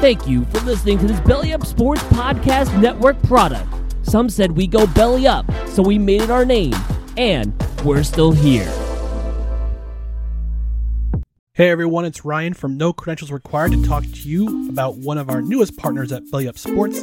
Thank you for listening to this Belly Up Sports Podcast Network product. Some said we go belly up, so we made it our name, and we're still here. Hey everyone, it's Ryan from No Credentials Required to talk to you about one of our newest partners at Belly Up Sports,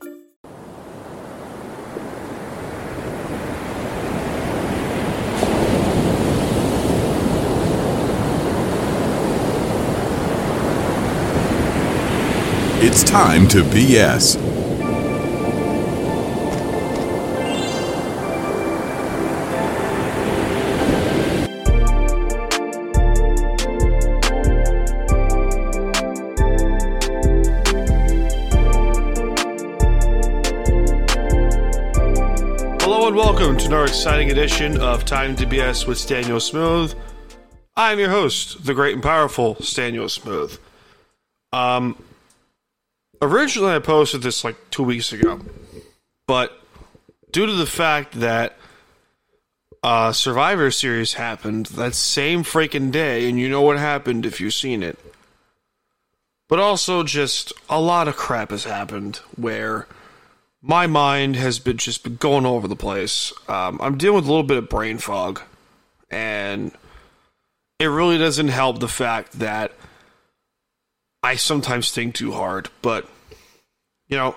It's time to BS. Hello and welcome to another exciting edition of Time to BS with Staniel Smooth. I'm your host, the great and powerful Staniel Smooth. Um, originally I posted this like two weeks ago, but due to the fact that uh, Survivor Series happened that same freaking day, and you know what happened if you've seen it. But also, just a lot of crap has happened where my mind has been just been going over the place. Um, I'm dealing with a little bit of brain fog, and it really doesn't help the fact that I sometimes think too hard. But you know,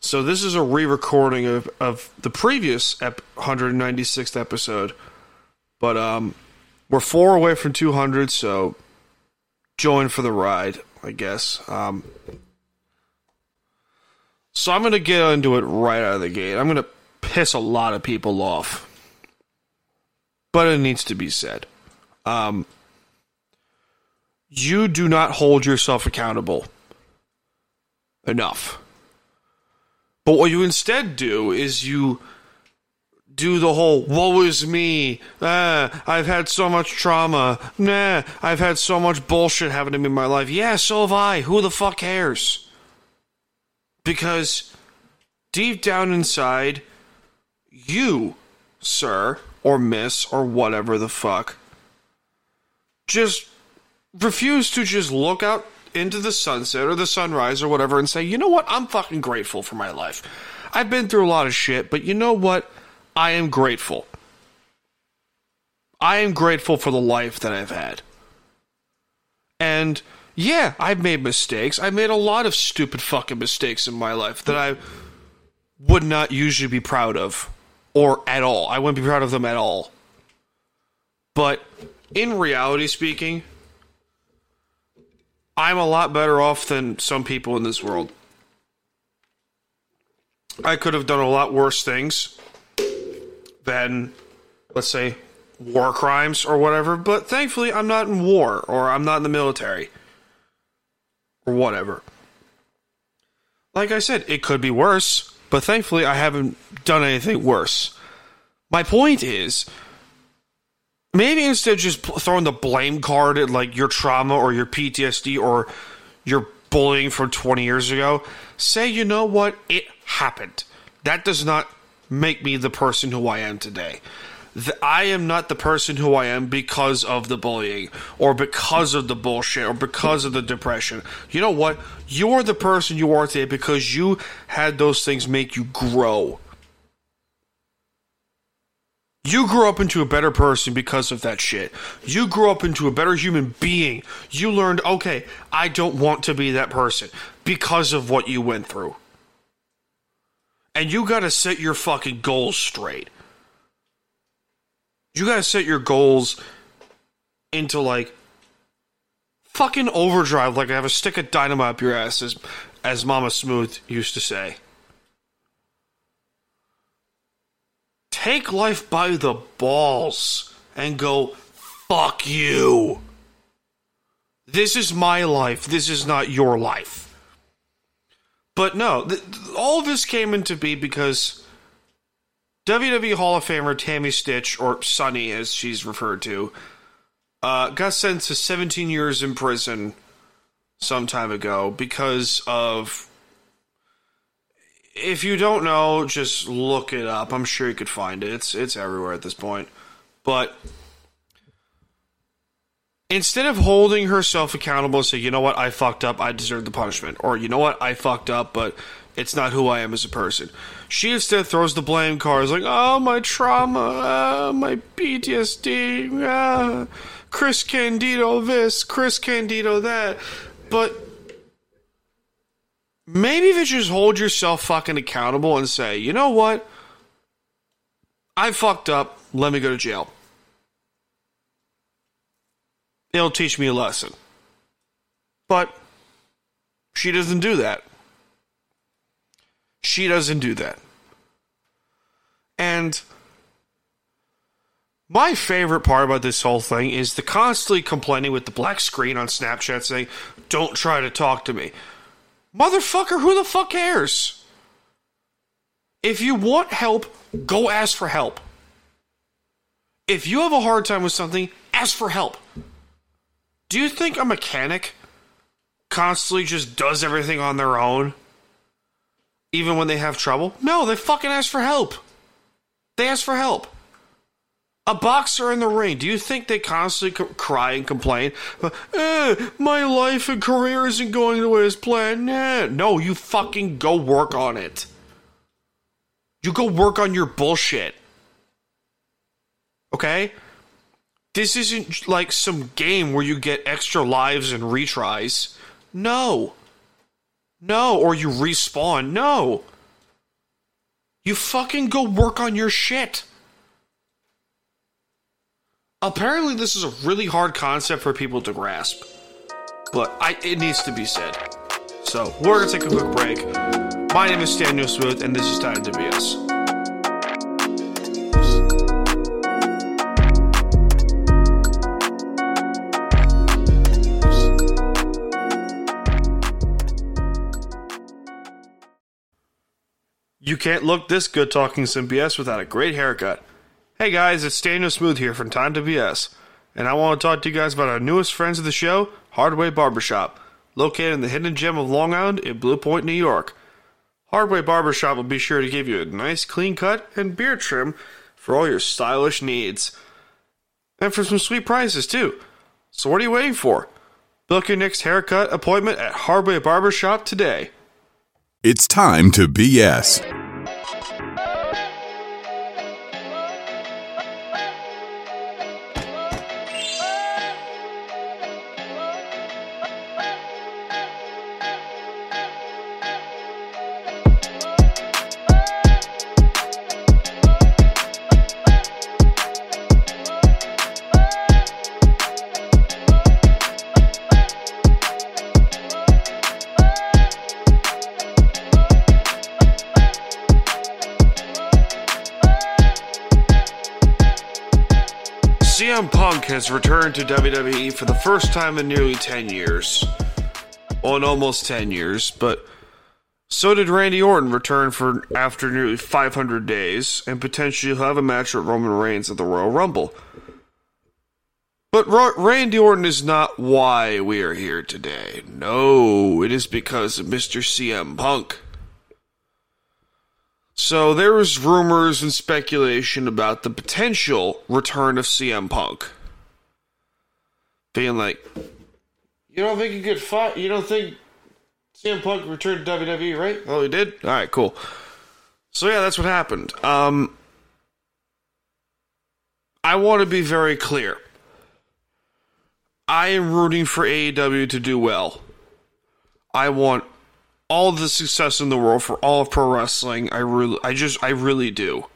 so this is a re-recording of of the previous ep- 196th episode, but um, we're four away from 200, so join for the ride, I guess. Um, so I'm going to get into it right out of the gate. I'm going to piss a lot of people off. But it needs to be said. Um, you do not hold yourself accountable enough. But what you instead do is you do the whole woe is me. Ah, i've had so much trauma. Nah i've had so much bullshit happen to me in my life. Yeah so have i. Who the fuck cares? Because deep down inside, you, sir, or miss, or whatever the fuck, just refuse to just look out into the sunset or the sunrise or whatever and say, you know what, I'm fucking grateful for my life. I've been through a lot of shit, but you know what? I am grateful. I am grateful for the life that I've had. And yeah, I've made mistakes. I made a lot of stupid fucking mistakes in my life that I would not usually be proud of or at all. I wouldn't be proud of them at all. But in reality speaking, I'm a lot better off than some people in this world. I could have done a lot worse things than, let's say, war crimes or whatever, but thankfully I'm not in war or I'm not in the military or whatever. Like I said, it could be worse, but thankfully I haven't done anything worse. My point is, maybe instead of just throwing the blame card at like your trauma or your PTSD or your bullying from 20 years ago, say, you know what, it happened. That does not make me the person who I am today. I am not the person who I am because of the bullying or because of the bullshit or because of the depression. You know what? You're the person you are today because you had those things make you grow. You grew up into a better person because of that shit. You grew up into a better human being. You learned, okay, I don't want to be that person because of what you went through. And you got to set your fucking goals straight you gotta set your goals into like fucking overdrive like I have a stick of dynamite up your ass as as Mama Smooth used to say. Take life by the balls and go fuck you. This is my life. This is not your life. But no, th- all this came into be because WWE Hall of Famer Tammy Sytch, or Sunny as she's referred to, uh, got sentenced to 17 years in prison some time ago because of. If you don't know, just look it up. I'm sure you could find it. It's it's everywhere at this point. But instead of holding herself accountable and say, you know what, I fucked up, I deserve the punishment, or you know what, I fucked up, but it's not who I am as a person. She instead throws the blame cards like, oh, my trauma, uh, my PTSD, uh, Chris Candido this, Chris Candido that. But maybe if you just hold yourself fucking accountable and say, you know what, I fucked up, let me go to jail it'll teach me a lesson. But she doesn't do that. She doesn't do that. And my favorite part about this whole thing is the constantly complaining with the black screen on Snapchat saying, Don't try to talk to me. Motherfucker, who the fuck cares? If you want help, go ask for help. If you have a hard time with something, ask for help. Do you think a mechanic constantly just does everything on their own? Even when they have trouble? No, they fucking ask for help. They ask for help. A boxer in the ring, do you think they constantly cry and complain? Eh, my life and career isn't going the way as planned. Nah. No, you fucking go work on it. You go work on your bullshit. Okay? This isn't like some game where you get extra lives and retries. No. No, or you respawn. No. You fucking go work on your shit. Apparently, this is a really hard concept for people to grasp, but I, it needs to be said. So, we're gonna take a quick break. My name is Staniel Smooth, and this is Time to BS. You can't look this good talking some BS without a great haircut. Hey guys, it's Staniel Smooth here from Time to BS, and I want to talk to you guys about our newest friends of the show, Hardway Barbershop, located in the hidden gem of Long Island in Blue Point, New York. Hardway Barbershop will be sure to give you a nice clean cut and beard trim for all your stylish needs. And for some sweet prices too. So what are you waiting for? Book your next haircut appointment at Hardway Barbershop today. It's time to BS. CM Punk has returned to WWE for the first time in nearly 10 years. Well, almost 10 years, but so did Randy Orton return for after nearly 500 days and potentially have a match with Roman Reigns at the Royal Rumble. But Ra- Randy Orton is not why we are here today. No, it is because of Mr. CM Punk. So there was rumors and speculation about the potential return of CM Punk. Being like, you don't think he could fight? You don't think CM Punk returned to WWE, right? Oh, he did. All right, cool. So yeah, that's what happened. Um, I want to be very clear. I am rooting for AEW to do well. I want all the success in the world for all of pro wrestling. I really, I just, I really do.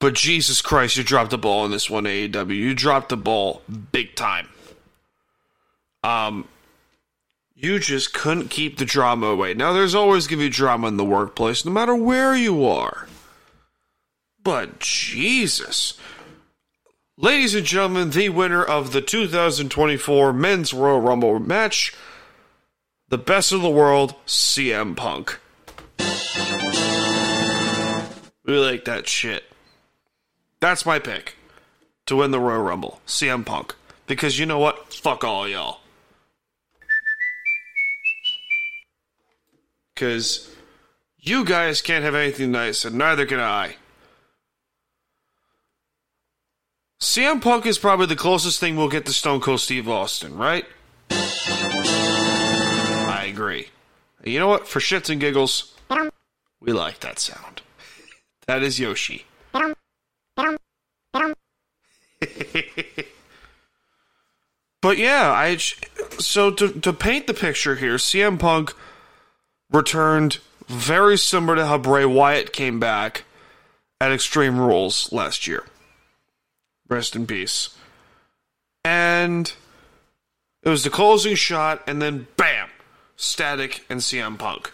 But Jesus Christ, you dropped the ball on this one, AEW. You dropped the ball big time. Um, you just couldn't keep the drama away. Now, there's always gonna be drama in the workplace, no matter where you are. But Jesus. Ladies and gentlemen, the winner of the 2024 Men's Royal Rumble match, the best of the world, CM Punk. We like that shit. That's my pick to win the Royal Rumble, CM Punk. Because you know what? Fuck all y'all. Because you guys can't have anything nice, and neither can I. CM Punk is probably the closest thing we'll get to Stone Cold Steve Austin, right? Agree. You know what? For shits and giggles, we like that sound. That is Yoshi. but yeah, I so to to paint the picture here, CM Punk returned very similar to how Bray Wyatt came back at Extreme Rules last year. Rest in peace. And it was the closing shot, and then bam, Static and CM Punk.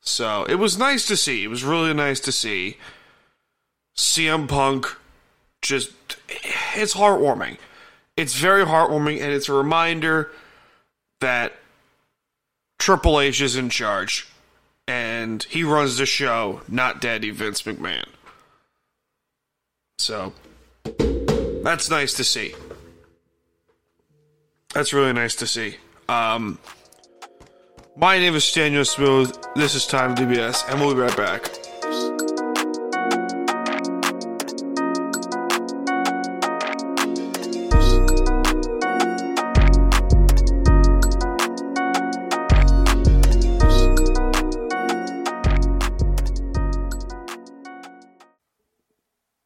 So it was nice to see. It was really nice to see CM Punk just. It's heartwarming. It's very heartwarming, and it's a reminder that Triple H is in charge, and he runs the show, not Daddy Vince McMahon. So that's nice to see. That's really nice to see. Um, my name is Staniel Smooth. This is Time DBS, and we'll be right back.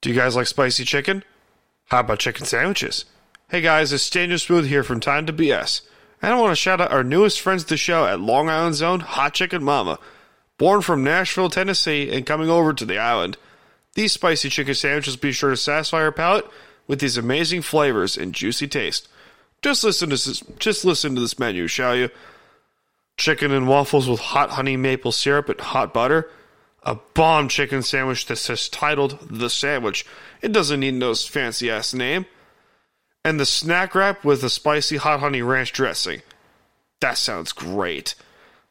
Do you guys like spicy chicken? How about chicken sandwiches? Hey guys, it's Staniel Smooth here from Time to BS. And I want to shout out our newest friends to the show at Long Island Zone, Hot Chicken Mama. Born from Nashville, Tennessee, and coming over to the island. These spicy chicken sandwiches be sure to satisfy your palate with these amazing flavors and juicy taste. Just listen to this, just listen to this menu, shall you? Chicken and waffles with hot honey maple syrup and hot butter. A bomb chicken sandwich that says titled The Sandwich. It doesn't need no fancy ass name. And the snack wrap with a spicy hot honey ranch dressing. That sounds great.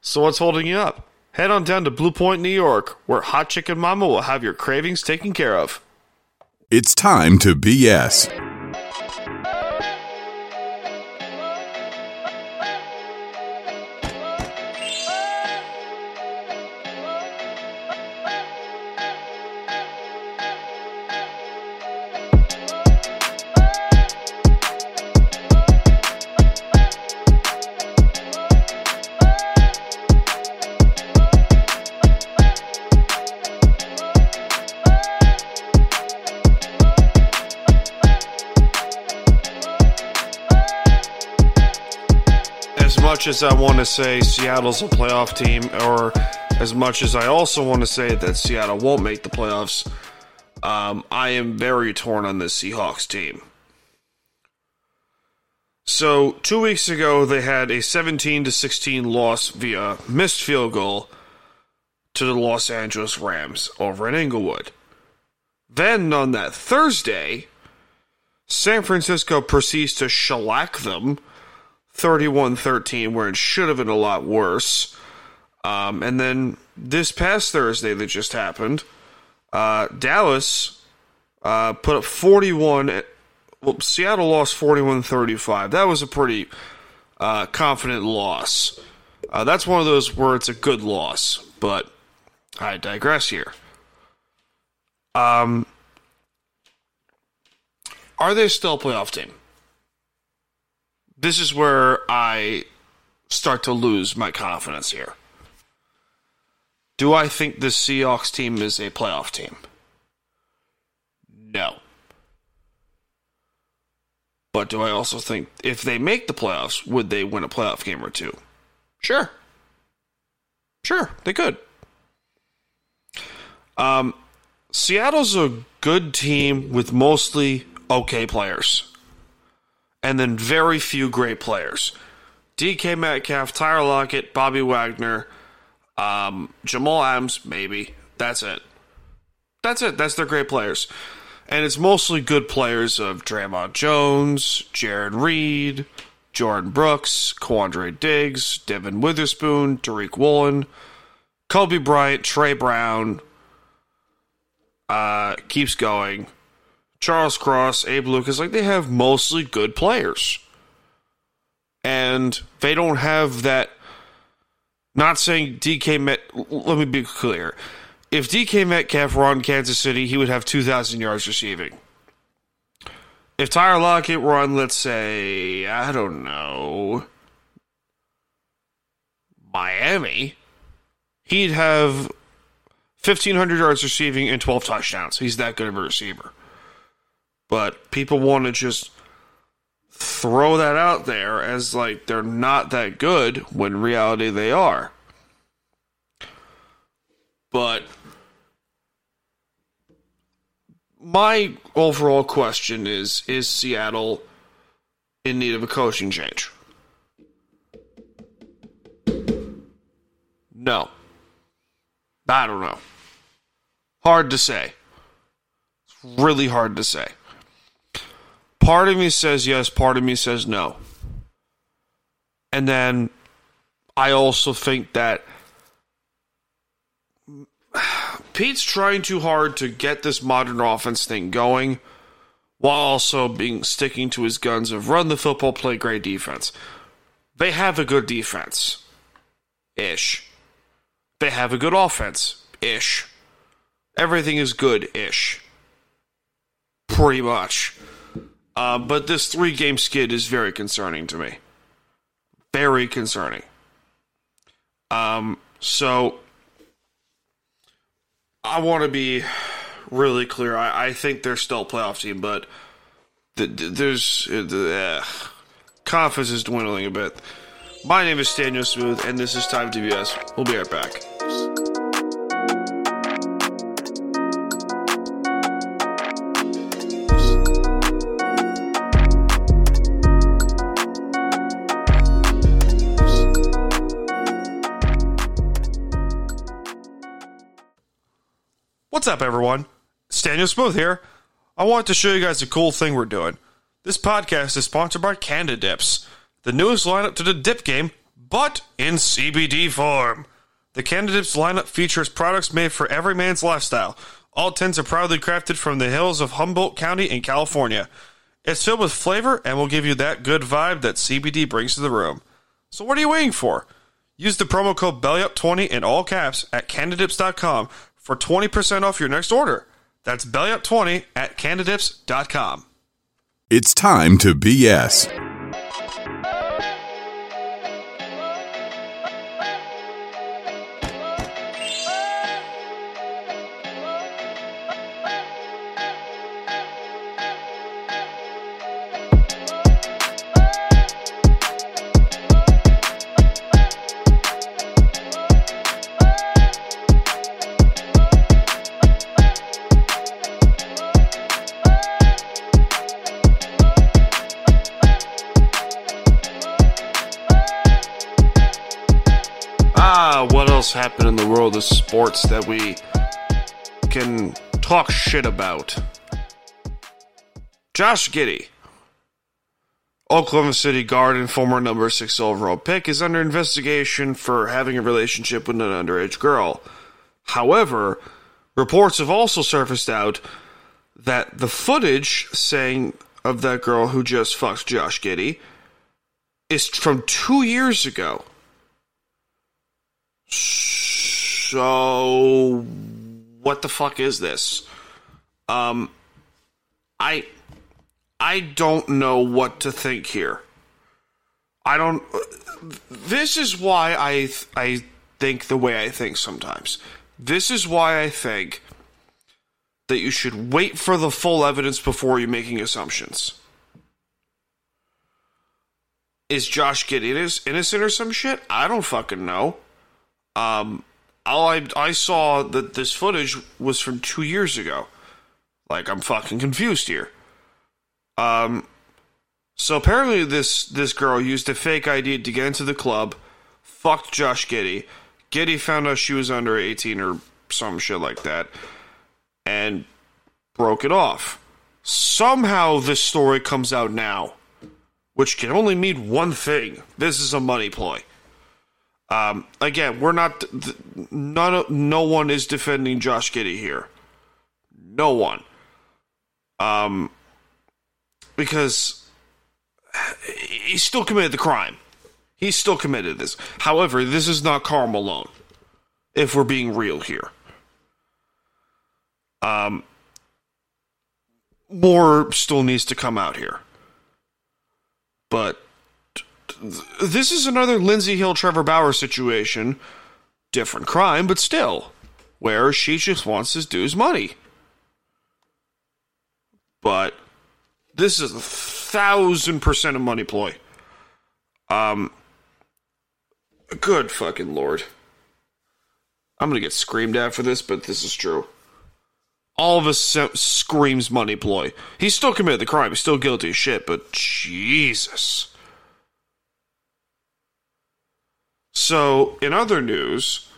So what's holding you up? Head on down to Blue Point, New York, where Hot Chicken Mama will have your cravings taken care of. It's time to BS. Much as I want to say Seattle's a playoff team, or as much as I also want to say that Seattle won't make the playoffs, um, I am very torn on this Seahawks team. So two weeks ago, they had a 17 to 16 loss via missed field goal to the Los Angeles Rams over in Inglewood. Then on that Thursday, San Francisco proceeds to shellac them 31 13, where it should have been a lot worse. Um, and then this past Thursday that just happened, uh, Dallas uh, put up 41. Well, Seattle lost 41 35. That was a pretty uh, confident loss. Uh, that's one of those where it's a good loss, but I digress here. Um, are they still a playoff team? This is where I start to lose my confidence here. Do I think the Seahawks team is a playoff team? No. But do I also think if they make the playoffs, would they win a playoff game or two? Sure. Sure, they could. Um, Seattle's a good team with mostly okay players. And then very few great players. DK Metcalf, Tyler Lockett, Bobby Wagner, um, Jamal Adams, maybe. That's it. That's it. That's their great players. And it's mostly good players of Dre'Mont Jones, Jarran Reed, Jordyn Brooks, Quandre Diggs, Devon Witherspoon, Tariq Woolen, Coby Bryant, Tre Brown, uh, keeps going. Charles Cross, Abe Lucas, like they have mostly good players. And they don't have that. Not saying DK Met. Let me be clear. If DK Metcalf were on Kansas City, he would have 2,000 yards receiving. If Tyler Lockett were on, let's say, I don't know, Miami, he'd have 1,500 yards receiving and 12 touchdowns. He's that good of a receiver. But people want to just throw that out there as like they're not that good when reality they are. But my overall question is is Seattle in need of a coaching change? No. I don't know. Hard to say. It's really hard to say. Part of me says yes, part of me says no. And then I also think that Pete's trying too hard to get this modern offense thing going while also being sticking to his guns of run the football, play great defense. They have a good defense. Ish. They have a good offense. Ish. Everything is good ish. Pretty much. Uh, but this three game skid is very concerning to me. Very concerning. Um, so I want to be really clear. I, I, think they're still a playoff team, but the, the, there's the uh, confidence is dwindling a bit. My name is Staniel Smooth, and this is Time to TBS. We'll be right back. What's up, everyone? Staniel Smooth here. I want to show you guys a cool thing we're doing. This podcast is sponsored by Cannadips, the newest lineup to the dip game, but in CBD form. The Cannadips lineup features products made for every man's lifestyle. All tins are proudly crafted from the hills of Humboldt County in California. It's filled with flavor and will give you that good vibe that CBD brings to the room. So what are you waiting for? Use the promo code BELLYUP20 in all caps at Cannadips.com for 20% off your next order. That's bellyup20 at cannadips.com. It's time to BS. Sports that we can talk shit about. Josh Giddey, Oklahoma City guard and former number six overall pick, is under investigation for having a relationship with an underage girl. However, reports have also surfaced out that the footage saying of that girl who just fucked Josh Giddey is from two years ago. So, what the fuck is this? Um, I, I don't know what to think here. I don't. This is why I I think the way I think sometimes. This is why I think that you should wait for the full evidence before you're making assumptions. Is Josh Giddey innocent or some shit? I don't fucking know. Um, all I I saw that this footage was from two years ago. Like I'm fucking confused here. Um, so apparently this this girl used a fake ID to get into the club, fucked Josh Giddey. Giddey found out she was under 18 or some shit like that, and broke it off. Somehow this story comes out now, which can only mean one thing: this is a money ploy. Um, again, we're not. None. No one is defending Josh Giddey here. No one. Um, because he still committed the crime. He still committed this. However, this is not Karl Malone. If we're being real here. Um, more still needs to come out here. But this is another Lindsey Hill, Trevor Bauer situation. Different crime, but still, where she just wants his dues money. But this is a thousand percent a money ploy. Um, good fucking lord. I'm gonna get screamed at for this, but this is true. All of us screams money ploy. He's still committed the crime. He's still guilty as shit, but Jesus. So, in other news,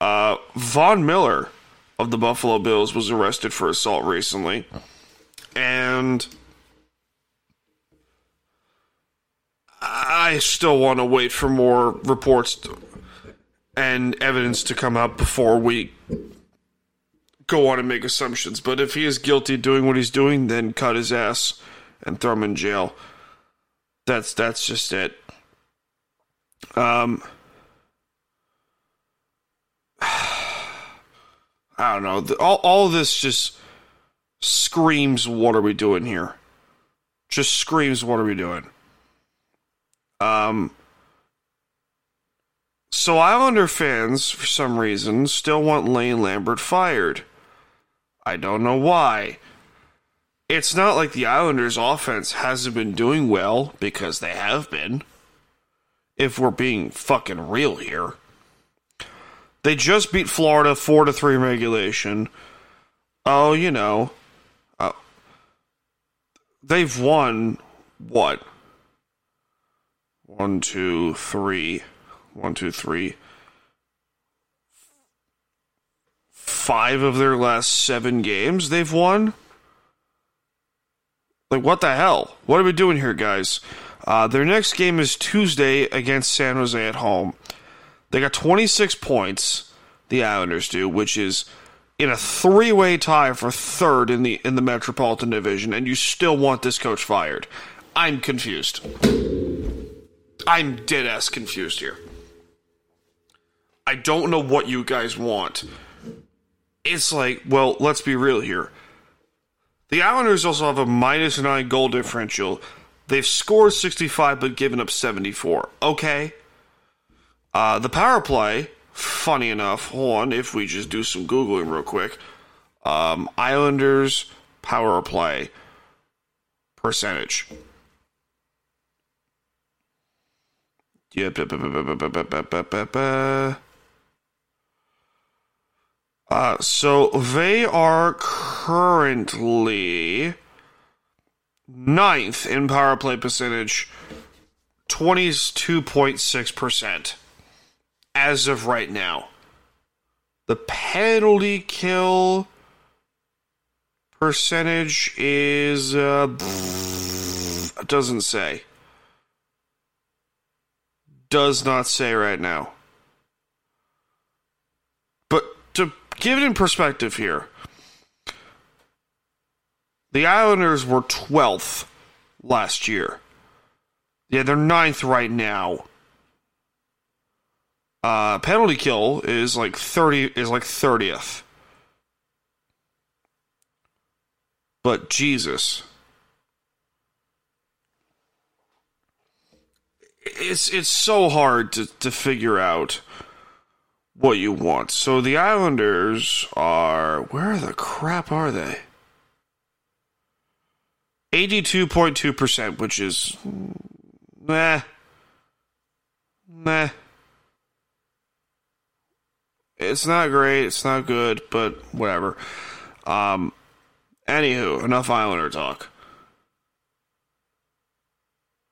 uh, Von Miller of the Buffalo Bills was arrested for assault recently. And I still want to wait for more reports and evidence to come out before we go on and make assumptions. But if he is guilty of doing what he's doing, then cut his ass and throw him in jail. That's that's just it. Um I don't know. All all this just screams what are we doing here? Just screams what are we doing? Um so Islander fans, for some reason, still want Lane Lambert fired. I don't know why. It's not like the Islanders' offense hasn't been doing well, because they have been. If we're being fucking real here. They just beat Florida 4 to 3 regulation. Oh, you know. Uh, they've won what? One, two, three one, two, three, five of their last seven games they've won. Like, what the hell? What are we doing here, guys? Uh, their next game is Tuesday against San Jose at home. They got 26 points, the Islanders do, which is in a three-way tie for third in the in the Metropolitan Division, and you still want this coach fired. I'm confused. I'm dead ass confused here. I don't know what you guys want. It's like, well, let's be real here. The Islanders also have a minus nine goal differential. They've scored 65 but given up 74. Okay. Uh, the power play, funny enough, hold on, if we just do some Googling real quick. Um, Islanders power play percentage. Yep. Uh, so they are currently ninth in power play percentage, 22.6% as of right now. The penalty kill percentage is uh, doesn't say. Does not say right now. But to give it in perspective here. The Islanders were 12th last year. Yeah, they're ninth right now. Uh, penalty kill is like 30 is like 30th. But Jesus. It's it's so hard to, to figure out what you want. So the Islanders are where the crap are they? 82.2%, which is nah. Nah. It's not great, it's not good, but whatever. Um anywho, enough Islander talk.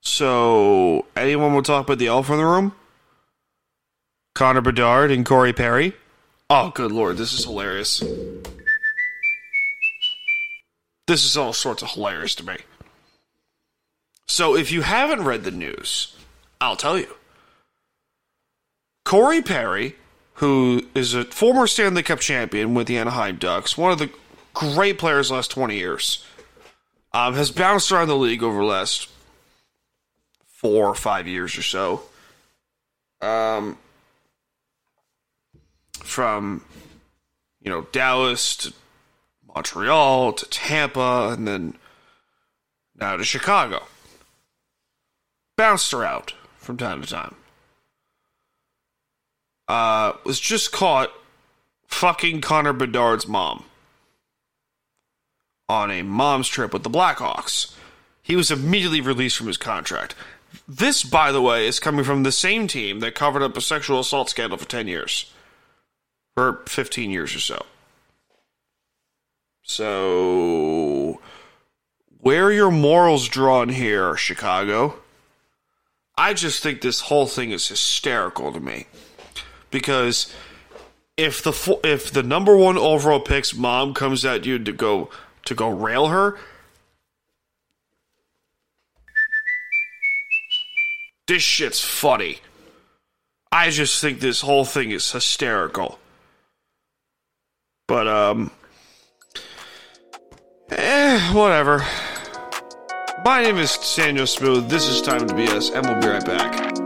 So, anyone will talk about the elf in the room? Connor Bedard and Corey Perry. Oh, good lord, this is hilarious. This is all sorts of hilarious to me. So, if you haven't read the news, I'll tell you. Corey Perry, who is a former Stanley Cup champion with the Anaheim Ducks, one of the great players last 20 years. Um, has bounced around the league over the last four or five years or so. Um, from, you know, Dallas to Montreal to Tampa and then now to Chicago. Bounced around from time to time. Uh, was just caught fucking Connor Bedard's mom on a mom's trip with the Blackhawks. He was immediately released from his contract. This, by the way, is coming from the same team that covered up a sexual assault scandal for 10 years. Or 15 years or so. So, where are your morals drawn here, Chicago? I just think this whole thing is hysterical to me. Because if the if the number one overall pick's mom comes at you to go to go rail her, this shit's funny. I just think this whole thing is hysterical. But um eh, whatever. My name is Staniel Smooth. This is Time to BS, and we'll be right back.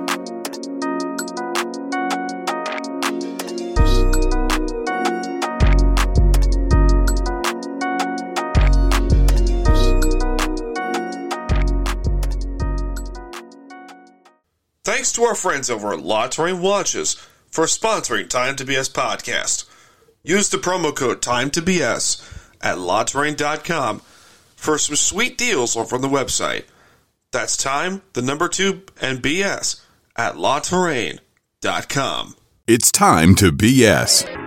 To our friends over at Touraine Watches for sponsoring Time to BS podcast. Use the promo code Time to BS at LaTouraine.com for some sweet deals over on the website. That's time, the number two, and BS at LaTouraine.com. It's time to BS.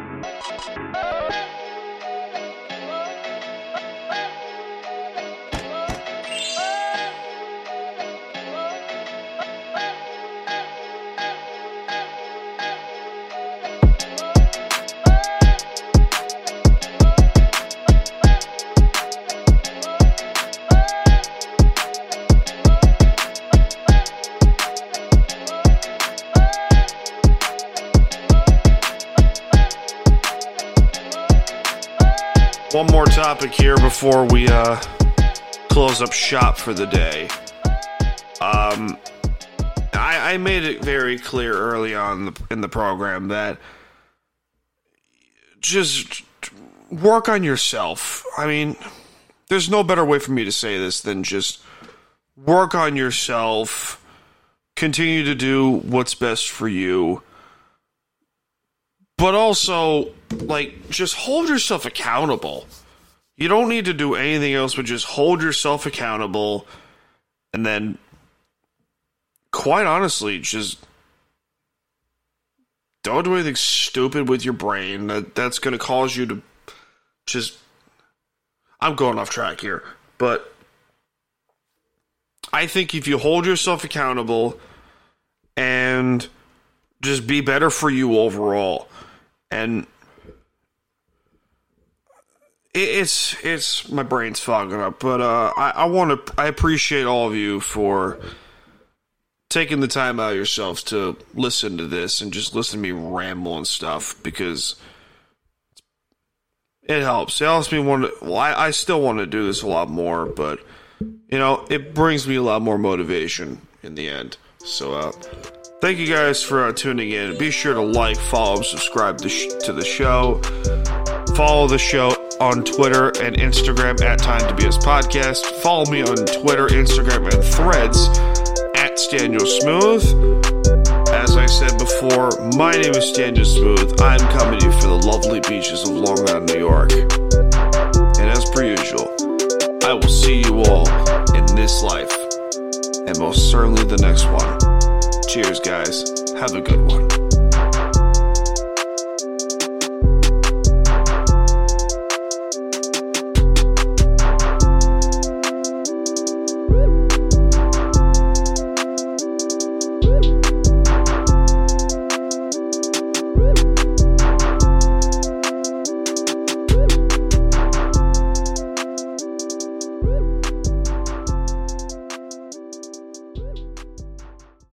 Close up shop for the day. Um, I, I made it very clear early on in the, in the program that just work on yourself. I mean, there's no better way for me to say this than just work on yourself, continue to do what's best for you but also like just hold yourself accountable. You don't need to do anything else but just hold yourself accountable and then quite honestly just don't do anything stupid with your brain that that's going to cause you to just I'm going off track here, but I think if you hold yourself accountable and just be better for you overall and it's it's my brain's fogging up but uh, i, I want to i appreciate all of you for taking the time out of yourselves to listen to this and just listen to me ramble and stuff because it helps it helps me want to well I, I still want to do this a lot more but you know it brings me a lot more motivation in the end so uh Thank you guys for uh, tuning in. Be sure to like, follow, subscribe to, sh- to the show. Follow the show on Twitter and Instagram at Time to Be BS Podcast. Follow me on Twitter, Instagram, and Threads at Staniel Smooth. As I said before, my name is Staniel Smooth. I'm coming to you for the lovely beaches of Long Island, New York. And as per usual, I will see you all in this life, and most certainly the next one. Cheers, guys. Have a good one.